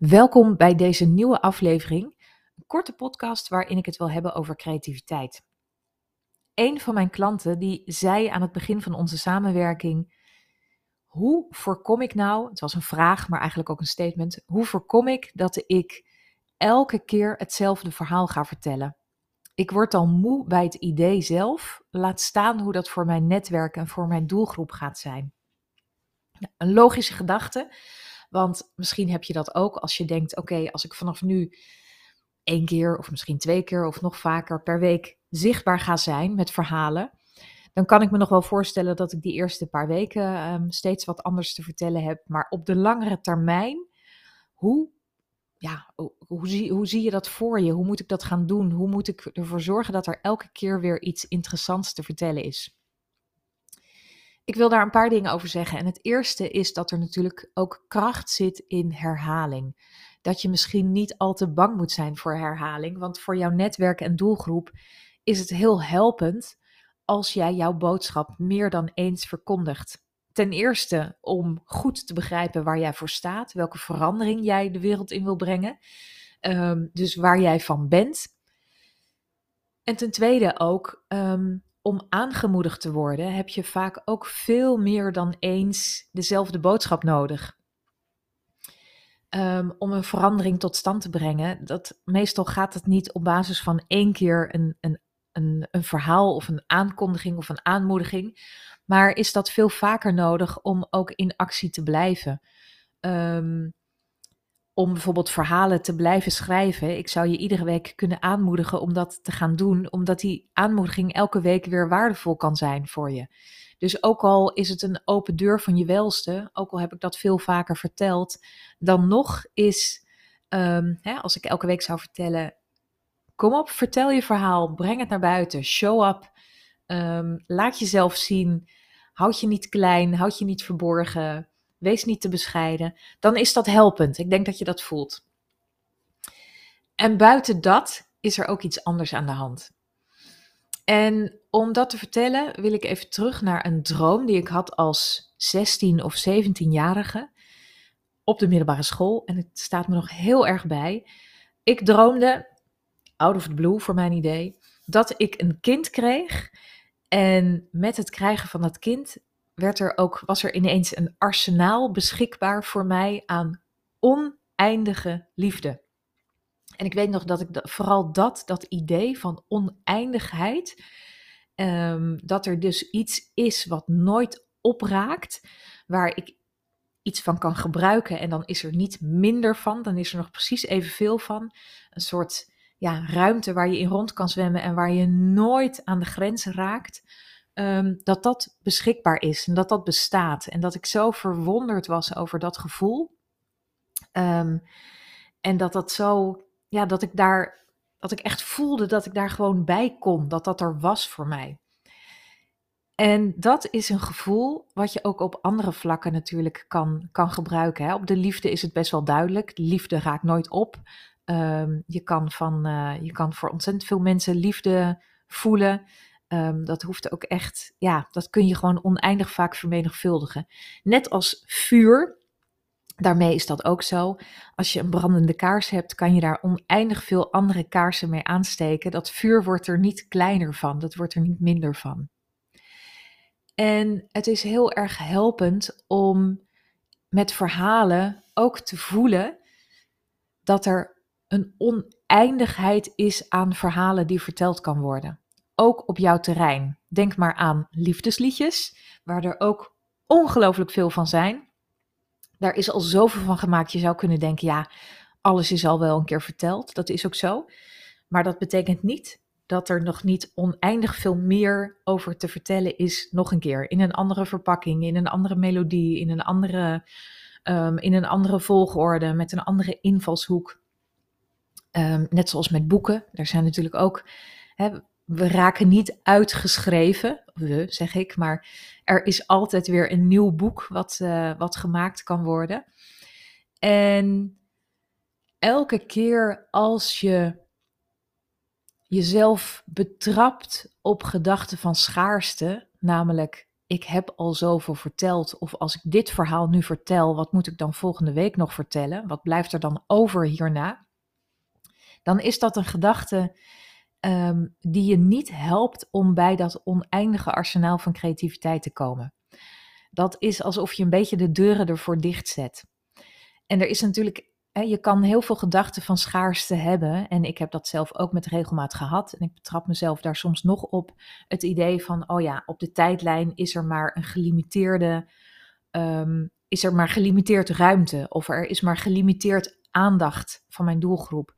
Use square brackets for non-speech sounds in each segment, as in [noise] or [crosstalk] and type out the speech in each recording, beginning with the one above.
Welkom bij deze nieuwe aflevering, een korte podcast waarin ik het wil hebben over creativiteit. Een van mijn klanten die zei aan het begin van onze samenwerking: Hoe voorkom ik nou, het was een vraag, maar eigenlijk ook een statement, hoe voorkom ik dat ik elke keer hetzelfde verhaal ga vertellen? Ik word al moe bij het idee zelf, laat staan hoe dat voor mijn netwerk en voor mijn doelgroep gaat zijn. Een logische gedachte, want misschien heb je dat ook als je denkt: oké, als ik vanaf nu één keer of misschien twee keer of nog vaker per week zichtbaar ga zijn met verhalen, dan kan ik me nog wel voorstellen dat ik die eerste paar weken um, steeds wat anders te vertellen heb. Maar op de langere termijn, hoe, ja, hoe, zie, hoe zie je dat voor je? Hoe moet ik dat gaan doen? Hoe moet ik ervoor zorgen dat er elke keer weer iets interessants te vertellen is? Ik wil daar een paar dingen over zeggen. En het eerste is dat er natuurlijk ook kracht zit in herhaling. Dat je misschien niet al te bang moet zijn voor herhaling, want voor jouw netwerk en doelgroep is het heel helpend als jij jouw boodschap meer dan eens verkondigt. Ten eerste om goed te begrijpen waar jij voor staat, welke verandering jij de wereld in wil brengen, um, dus waar jij van bent. En ten tweede ook um, om aangemoedigd te worden, heb je vaak ook veel meer dan eens dezelfde boodschap nodig. Um, om een verandering tot stand te brengen, dat, meestal gaat het niet op basis van één keer een, een, een, een verhaal of een aankondiging of een aanmoediging, maar is dat veel vaker nodig om ook in actie te blijven. Um, om bijvoorbeeld verhalen te blijven schrijven. Ik zou je iedere week kunnen aanmoedigen om dat te gaan doen, omdat die aanmoediging elke week weer waardevol kan zijn voor je. Dus ook al is het een open deur van je welste, ook al heb ik dat veel vaker verteld, dan nog is, um, hè, als ik elke week zou vertellen, kom op, vertel je verhaal, breng het naar buiten, show up, um, laat jezelf zien, houd je niet klein, houd je niet verborgen, Wees niet te bescheiden. Dan is dat helpend. Ik denk dat je dat voelt. En buiten dat is er ook iets anders aan de hand. En om dat te vertellen wil ik even terug naar een droom die ik had als 16 of 17-jarige op de middelbare school. En het staat me nog heel erg bij. Ik droomde, out of the blue voor mijn idee, dat ik een kind kreeg. En met het krijgen van dat kind werd er ook, was er ineens een arsenaal beschikbaar voor mij aan oneindige liefde. En ik weet nog dat ik vooral dat, dat idee van oneindigheid, ehm, dat er dus iets is wat nooit opraakt, waar ik iets van kan gebruiken en dan is er niet minder van, dan is er nog precies evenveel van. Een soort ja, ruimte waar je in rond kan zwemmen en waar je nooit aan de grens raakt. Ehm, dat dat beschikbaar is en dat dat bestaat. En dat ik zo verwonderd was over dat gevoel. Ehm, en dat dat zo, ja, dat ik daar, dat ik echt voelde dat ik daar gewoon bij kon, dat dat er was voor mij. En dat is een gevoel wat je ook op andere vlakken natuurlijk kan, kan gebruiken. Hè. Op de liefde is het best wel duidelijk. liefde raakt nooit op. Um, je, kan van, uh, je kan voor ontzettend veel mensen liefde voelen. Um, dat hoeft ook echt, ja, dat kun je gewoon oneindig vaak vermenigvuldigen. Net als vuur, daarmee is dat ook zo. Als je een brandende kaars hebt, kan je daar oneindig veel andere kaarsen mee aansteken. Dat vuur wordt er niet kleiner van, dat wordt er niet minder van. En het is heel erg helpend om met verhalen ook te voelen dat er een oneindigheid is aan verhalen die verteld kan worden ook op jouw terrein. Denk maar aan liefdesliedjes, waar er ook ongelooflijk veel van zijn. Daar is al zoveel van gemaakt. Je zou kunnen denken, ja, alles is al wel een keer verteld. Dat is ook zo. Maar dat betekent niet dat er nog niet oneindig veel meer over te vertellen is, nog een keer. In een andere verpakking, in een andere melodie, in een andere, um, in een andere volgorde, met een andere invalshoek. Um, net zoals met boeken. Er zijn natuurlijk ook we raken niet uitgeschreven, we zeg ik, maar er is altijd weer een nieuw boek wat, uh, wat gemaakt kan worden. En elke keer als je jezelf betrapt op gedachten van schaarste, namelijk ik heb al zoveel verteld. Of als ik dit verhaal nu vertel, wat moet ik dan volgende week nog vertellen? Wat blijft er dan over hierna? Dan is dat een gedachte ehm, die je niet helpt om bij dat oneindige arsenaal van creativiteit te komen. Dat is alsof je een beetje de deuren ervoor dichtzet. En er is natuurlijk je kan heel veel gedachten van schaarste hebben. En ik heb dat zelf ook met regelmaat gehad. En ik betrap mezelf daar soms nog op. Het idee van, oh ja, op de tijdlijn is er maar een gelimiteerde, um, is er maar gelimiteerd ruimte. Of er is maar gelimiteerd aandacht van mijn doelgroep.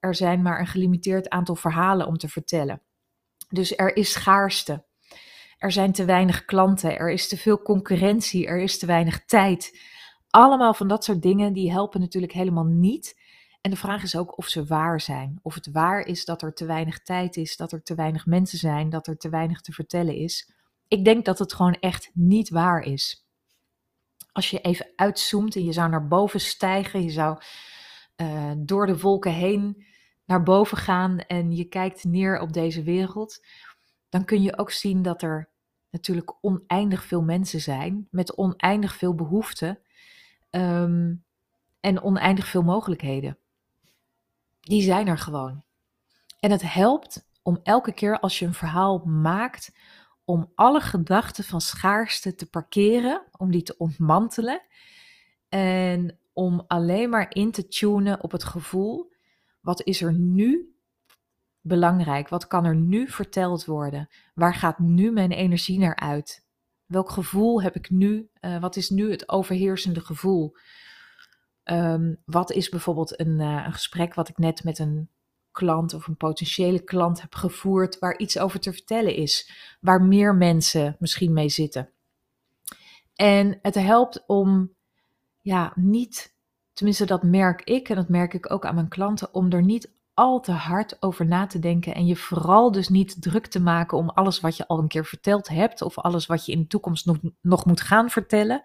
Er zijn maar een gelimiteerd aantal verhalen om te vertellen. Dus er is schaarste. Er zijn te weinig klanten. Er is te veel concurrentie. Er is te weinig tijd. Allemaal van dat soort dingen die helpen natuurlijk helemaal niet. En de vraag is ook of ze waar zijn. Of het waar is dat er te weinig tijd is, dat er te weinig mensen zijn, dat er te weinig te vertellen is. Ik denk dat het gewoon echt niet waar is. Als je even uitzoomt en je zou naar boven stijgen, je zou uh, door de wolken heen naar boven gaan en je kijkt neer op deze wereld, dan kun je ook zien dat er natuurlijk oneindig veel mensen zijn met oneindig veel behoeften. Ehm, en oneindig veel mogelijkheden. Die zijn er gewoon. En het helpt om elke keer als je een verhaal maakt, om alle gedachten van schaarste te parkeren, om die te ontmantelen. En om alleen maar in te tunen op het gevoel, wat is er nu belangrijk? Wat kan er nu verteld worden? Waar gaat nu mijn energie naar uit? Welk gevoel heb ik nu? Uh, wat is nu het overheersende gevoel? Um, wat is bijvoorbeeld een, uh, een gesprek wat ik net met een klant of een potentiële klant heb gevoerd, waar iets over te vertellen is, waar meer mensen misschien mee zitten. En het helpt om, ja, niet, tenminste dat merk ik en dat merk ik ook aan mijn klanten, om er niet al te hard over na te denken en je vooral dus niet druk te maken om alles wat je al een keer verteld hebt of alles wat je in de toekomst nog, nog moet gaan vertellen,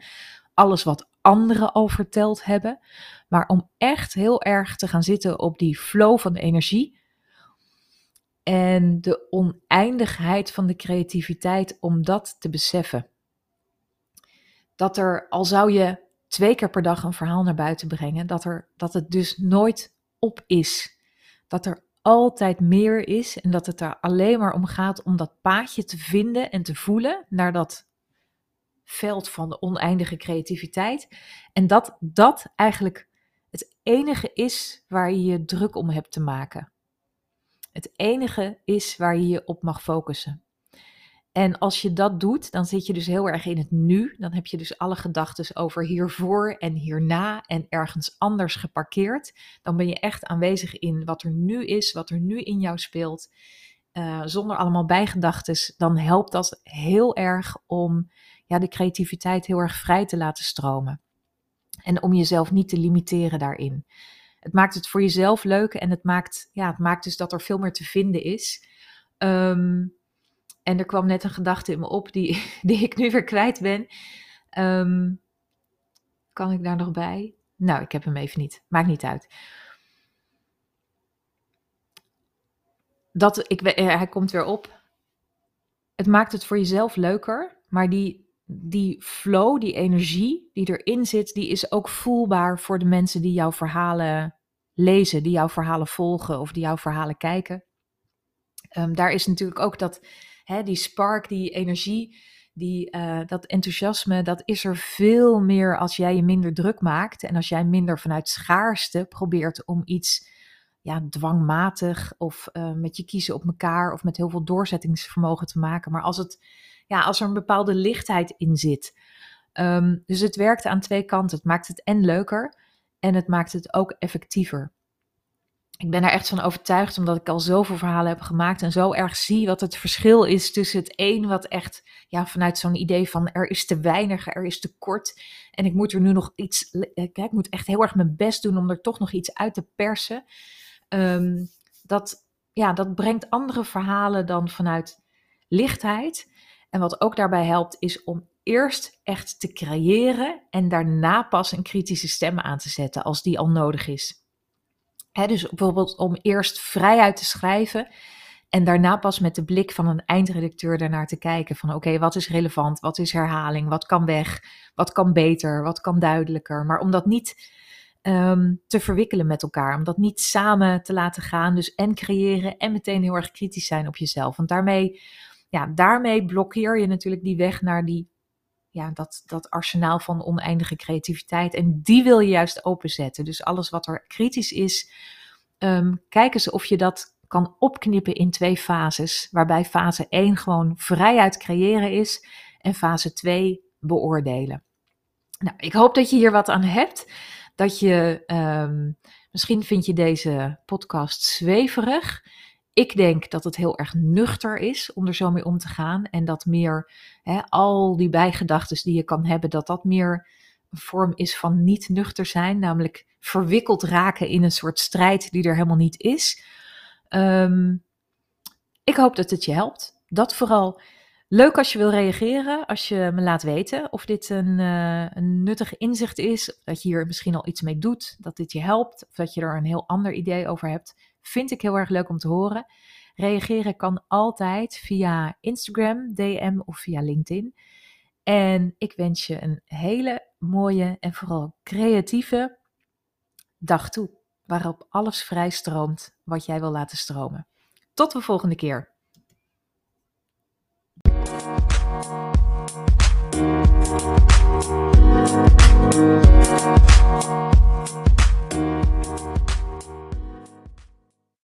alles wat anderen al verteld hebben, maar om echt heel erg te gaan zitten op die flow van de energie en de oneindigheid van de creativiteit om dat te beseffen. Dat er, al zou je twee keer per dag een verhaal naar buiten brengen, dat, er, dat het dus nooit op is dat er altijd meer is en dat het er alleen maar om gaat om dat paadje te vinden en te voelen naar dat veld van de oneindige creativiteit. En dat dat eigenlijk het enige is waar je je druk om hebt te maken. Het enige is waar je je op mag focussen. En als je dat doet, dan zit je dus heel erg in het nu. Dan heb je dus alle gedachten over hiervoor en hierna en ergens anders geparkeerd. Dan ben je echt aanwezig in wat er nu is, wat er nu in jou speelt. Uh, zonder allemaal bijgedachten. Dan helpt dat heel erg om ja, de creativiteit heel erg vrij te laten stromen. En om jezelf niet te limiteren daarin. Het maakt het voor jezelf leuk en het maakt, ja, het maakt dus dat er veel meer te vinden is. Um, en er kwam net een gedachte in me op die, [laughs] die ik nu weer kwijt ben. Ehm, kan ik daar nog bij? Nou, ik heb hem even niet. Maakt niet uit. Dat, ik, eh, hij komt weer op. Het maakt het voor jezelf leuker, maar die, die flow, die energie die erin zit, die is ook voelbaar voor de mensen die jouw verhalen lezen, die jouw verhalen volgen of die jouw verhalen kijken. Um, daar is natuurlijk ook dat hè, die spark, die energie, die, uh, dat enthousiasme, dat is er veel meer als jij je minder druk maakt. En als jij minder vanuit schaarste probeert om iets ja, dwangmatig of uh, met je kiezen op elkaar of met heel veel doorzettingsvermogen te maken. Maar als, het, ja, als er een bepaalde lichtheid in zit. Um, dus het werkt aan twee kanten. Het maakt het en leuker en het maakt het ook effectiever ik ben er echt van overtuigd, omdat ik al zoveel verhalen heb gemaakt en zo erg zie wat het verschil is tussen het een wat echt ja, vanuit zo'n idee van er is te weinig, er is te kort en ik moet er nu nog iets, kijk, ik moet echt heel erg mijn best doen om er toch nog iets uit te persen. Um, dat, ja, dat brengt andere verhalen dan vanuit lichtheid. En wat ook daarbij helpt is om eerst echt te creëren en daarna pas een kritische stem aan te zetten als die al nodig is dus bijvoorbeeld om eerst vrijuit te schrijven En daarna pas met de blik van een eindredacteur daarnaar te kijken van oké, wat is relevant, wat is herhaling, wat kan weg, wat kan beter, wat kan duidelijker. Maar om dat niet ehm, te verwikkelen met elkaar, om dat niet samen te laten gaan. Dus en creëren en meteen heel erg kritisch zijn op jezelf. Want daarmee, ja, daarmee blokkeer je natuurlijk die weg naar die ja, dat, dat arsenaal van oneindige creativiteit. En die wil je juist openzetten. Dus alles wat er kritisch is, um, kijk eens of je dat kan opknippen in twee fases. Waarbij fase 1 gewoon vrijheid creëren is en fase 2 beoordelen. Nou, ik hoop dat je hier wat aan hebt. Dat je, um, misschien vind je deze podcast zweverig. Ik denk dat het heel erg nuchter is om er zo mee om te gaan. En dat meer hè, al die bijgedachten die je kan hebben, dat dat meer een vorm is van niet nuchter zijn. Namelijk verwikkeld raken in een soort strijd die er helemaal niet is. Um, ik hoop dat het je helpt. Dat vooral. Leuk als je wil reageren, als je me laat weten of dit een, uh, een nuttig inzicht is, dat je hier misschien al iets mee doet, dat dit je helpt, of dat je er een heel ander idee over hebt. Vind ik heel erg leuk om te horen. Reageren kan altijd via Instagram, DM of via LinkedIn. En ik wens je een hele mooie en vooral creatieve dag toe, waarop alles vrij stroomt wat jij wil laten stromen. Tot de volgende keer.